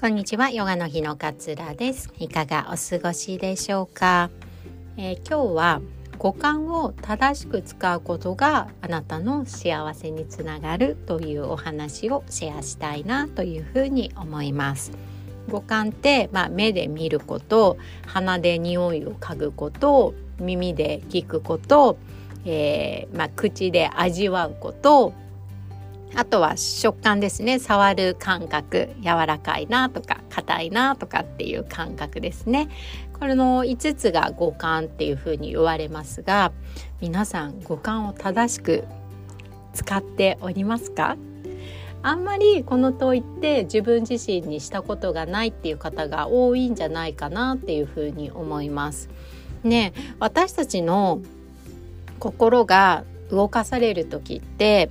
こんにちは。ヨガの日の勝浦です。いかがお過ごしでしょうか、えー、今日は五感を正しく使うことがあなたの幸せにつながるというお話をシェアしたいなというふうに思います。五感って、まあ、目で見ること鼻で匂いを嗅ぐこと耳で聞くこと、えー、まあ、口で味わうことあとは食感ですね。触る感覚柔らかいなとか硬いなとかっていう感覚ですね。これの5つが五感っていうふうに言われますが皆さん五感を正しく使っておりますか？あんまりこの問いって自分自身にしたことがないっていう方が多いんじゃないかなっていうふうに思います。ね私たちの心が動かされる時って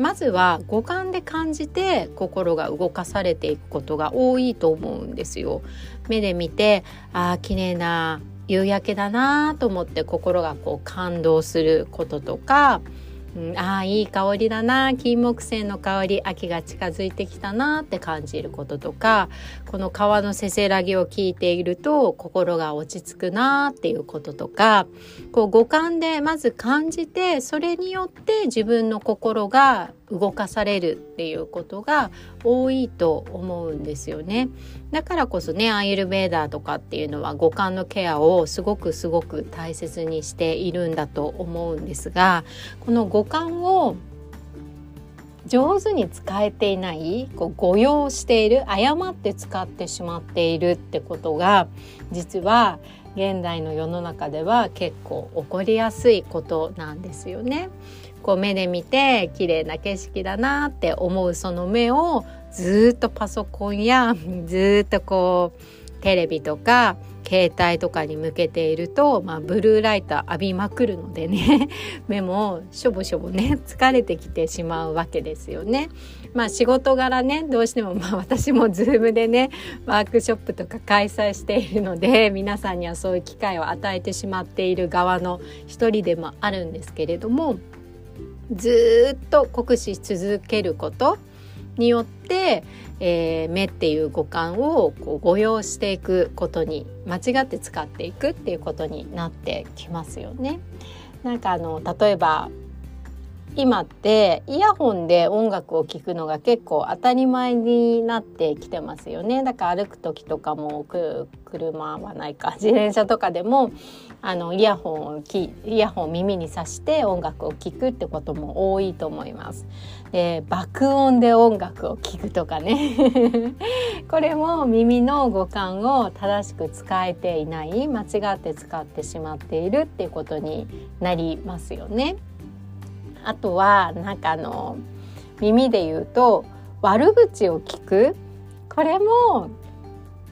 まずは五感で感じて心が動かされていくことが多いと思うんですよ。目で見てああ綺麗な夕焼けだなと思って心がこう感動することとかうん、ああいい香りだな金木犀の香り秋が近づいてきたなって感じることとかこの川のせせらぎを聞いていると心が落ち着くなっていうこととかこう五感でまず感じてそれによって自分の心が動かされるっていうことが多いと思うんですよね。だからこそねアイルベーダーとかっていうのは五感のケアをすごくすごく大切にしているんだと思うんですがこの五感を上手に使えていないこう誤用している誤って使ってしまっているってことが実は現代の世の中では結構起こりやすいことなんですよね。こう目で見て綺麗な景色だなって思うその目をずっとパソコンやずっとこうテレビとか携帯とかに向けていると、まあ、ブルーライト浴びまくるのでね 目もしょぼしょぼね 疲れてきてしまうわけですよね。まあ仕事柄ねどうしてもまあ私も Zoom でねワークショップとか開催しているので 皆さんにはそういう機会を与えてしまっている側の一人でもあるんですけれどもずっと酷使し続けることによって、えー、目っていう五感をこう誤用していくことに間違って使っていくっていうことになってきますよね。なんかあの例えば今ってイヤホンで音楽を聴くのが結構当たり前になってきてますよねだから歩く時とかも車はないか 自転車とかでもあのイヤホンをきイヤホン耳にさして音楽を聴くってことも多いと思います。で爆音で音楽を聴くとかね これも耳の五感を正しく使えていない間違って使ってしまっているっていうことになりますよね。あとはなんかあの耳で言うと悪口を聞くこれも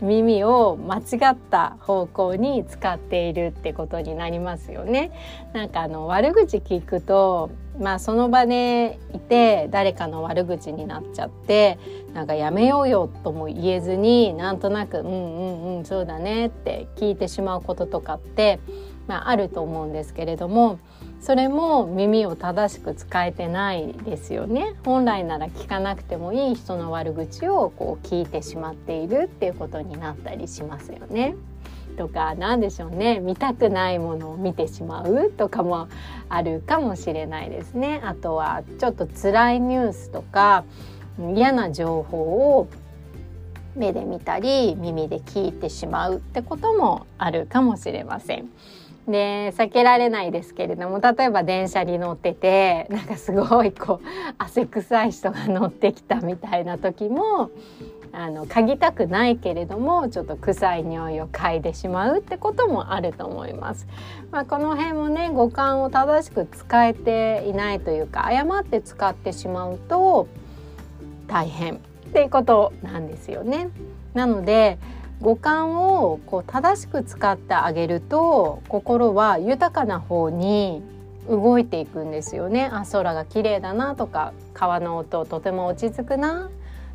耳を間違った方向に使っているってことになりますよね。なんかあの悪口聞くとまあその場でいて誰かの悪口になっちゃってなんかやめようよとも言えずになんとなくうんうんうんそうだねって聞いてしまうこととかってまあ、あると思うんですけれどもそれも耳を正しく使えてないですよね本来なら聞かなくてもいい人の悪口をこう聞いてしまっているっていうことになったりしますよね。とか何でしょうね見たくないものを見てしまうとかもあるかもしれないですね。あとはちょっと辛いニュースとか嫌な情報を目で見たり耳で聞いてしまうってこともあるかもしれません。で避けられないですけれども例えば電車に乗っててなんかすごいこう汗臭い人が乗ってきたみたいな時もあの嗅ぎたくないけれどもちょっと臭い匂いを嗅いでしまうってこともあると思います。まあ、この辺もね五感を正しく使えていないというか誤って使ってしまうと大変っていうことなんですよね。なので五感をこう正しく使ってあげると心は豊かな方に動いていくんですよね。あ空が綺麗だなとか川の音とても落ち着くな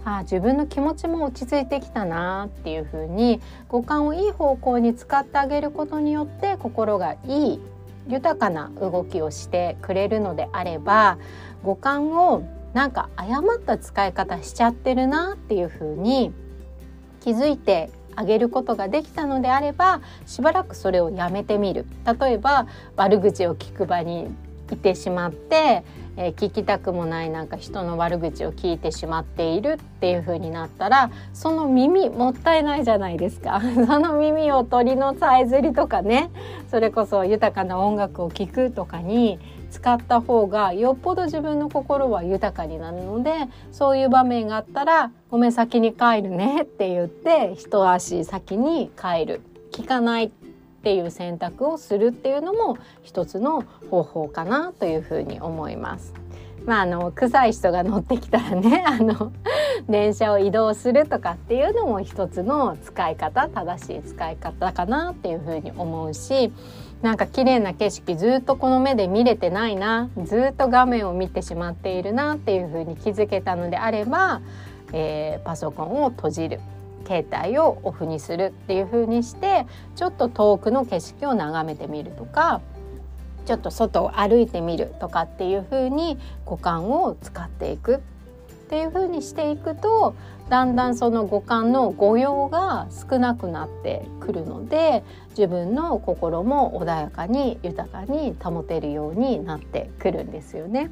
あ自分の気持ちも落ち着いてきたなっていう風に五感をいい方向に使ってあげることによって心がいい豊かな動きをしてくれるのであれば五感をなんか誤った使い方しちゃってるなっていう風に気づいてあげることができたのであればしばらくそれをやめてみる。例えば悪口を聞く場にいてしまって、えー、聞きたくもないなんか人の悪口を聞いてしまっているっていう風になったらその耳もったいないじゃないですか。その耳を鳥のさえずりとかねそれこそ豊かな音楽を聴くとかに使った方がよっぽど自分の心は豊かになるのでそういう場面があったら「ごめん先に帰るね」って言って一足先に帰る聞かないっていう選択をするっていうのも一つの方法かなというふうに思います。まあ、あの臭い人が乗ってきたらねあの 電車を移動するとかっていうのも一つの使い方正しい使い方かなっていうふうに思うしなんか綺麗な景色ずっとこの目で見れてないなずっと画面を見てしまっているなっていうふうに気づけたのであれば、えー、パソコンを閉じる携帯をオフにするっていう風にしてちょっと遠くの景色を眺めてみるとかちょっと外を歩いてみるとかっていう風に五感を使っていく。っていうふうにしていくとだんだんその五感の誤用が少なくなってくるので自分の心も穏やかに豊かに保てるようになってくるんですよね。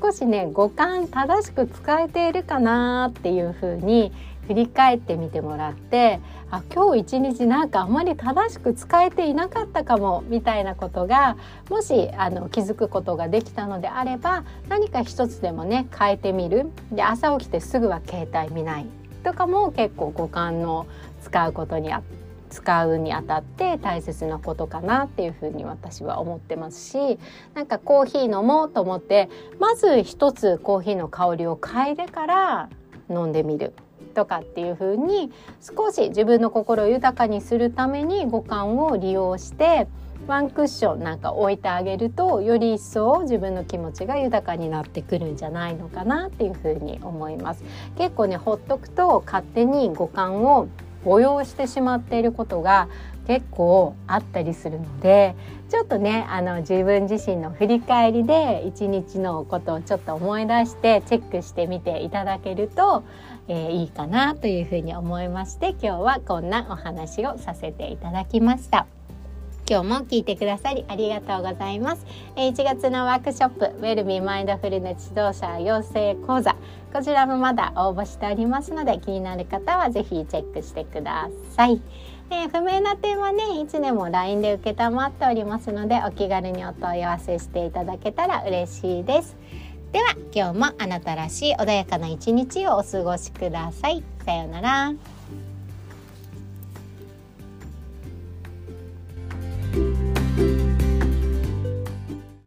少しね五感正しく使えているかなっていうふうに振り返ってみてもらってあ今日一日なんかあんまり正しく使えていなかったかもみたいなことがもしあの気づくことができたのであれば何か一つでもね変えてみる。で朝起きてすぐは携帯見ない。とかも結構五感の使うことにあ使うにあたって大切なことかなっていうふうに私は思ってますしなんかコーヒー飲もうと思ってまず一つコーヒーの香りを嗅いでから飲んでみる。とかっていう風に少し自分の心を豊かにするために五感を利用してワンクッションなんか置いてあげるとより一層自分の気持ちが豊かになってくるんじゃないのかなっていう風に思います。結構ねほっとくと勝手に五感を誤用してしまっていることが結構あったりするのでちょっとねあの自分自身の振り返りで一日のことをちょっと思い出してチェックしてみていただけるとえー、いいかなというふうに思いまして今日はこんなお話をさせていただきました。今日も聞いてくださりありがとうございます。1月のワークショップウェルビーマインドフルネス指導者養成講座こちらもまだ応募しておりますので気になる方はぜひチェックしてください。えー、不明な点はねいつでも LINE で承っておりますのでお気軽にお問い合わせしていただけたら嬉しいです。では今日もあなたらしい穏やかな一日をお過ごしください。さようなら。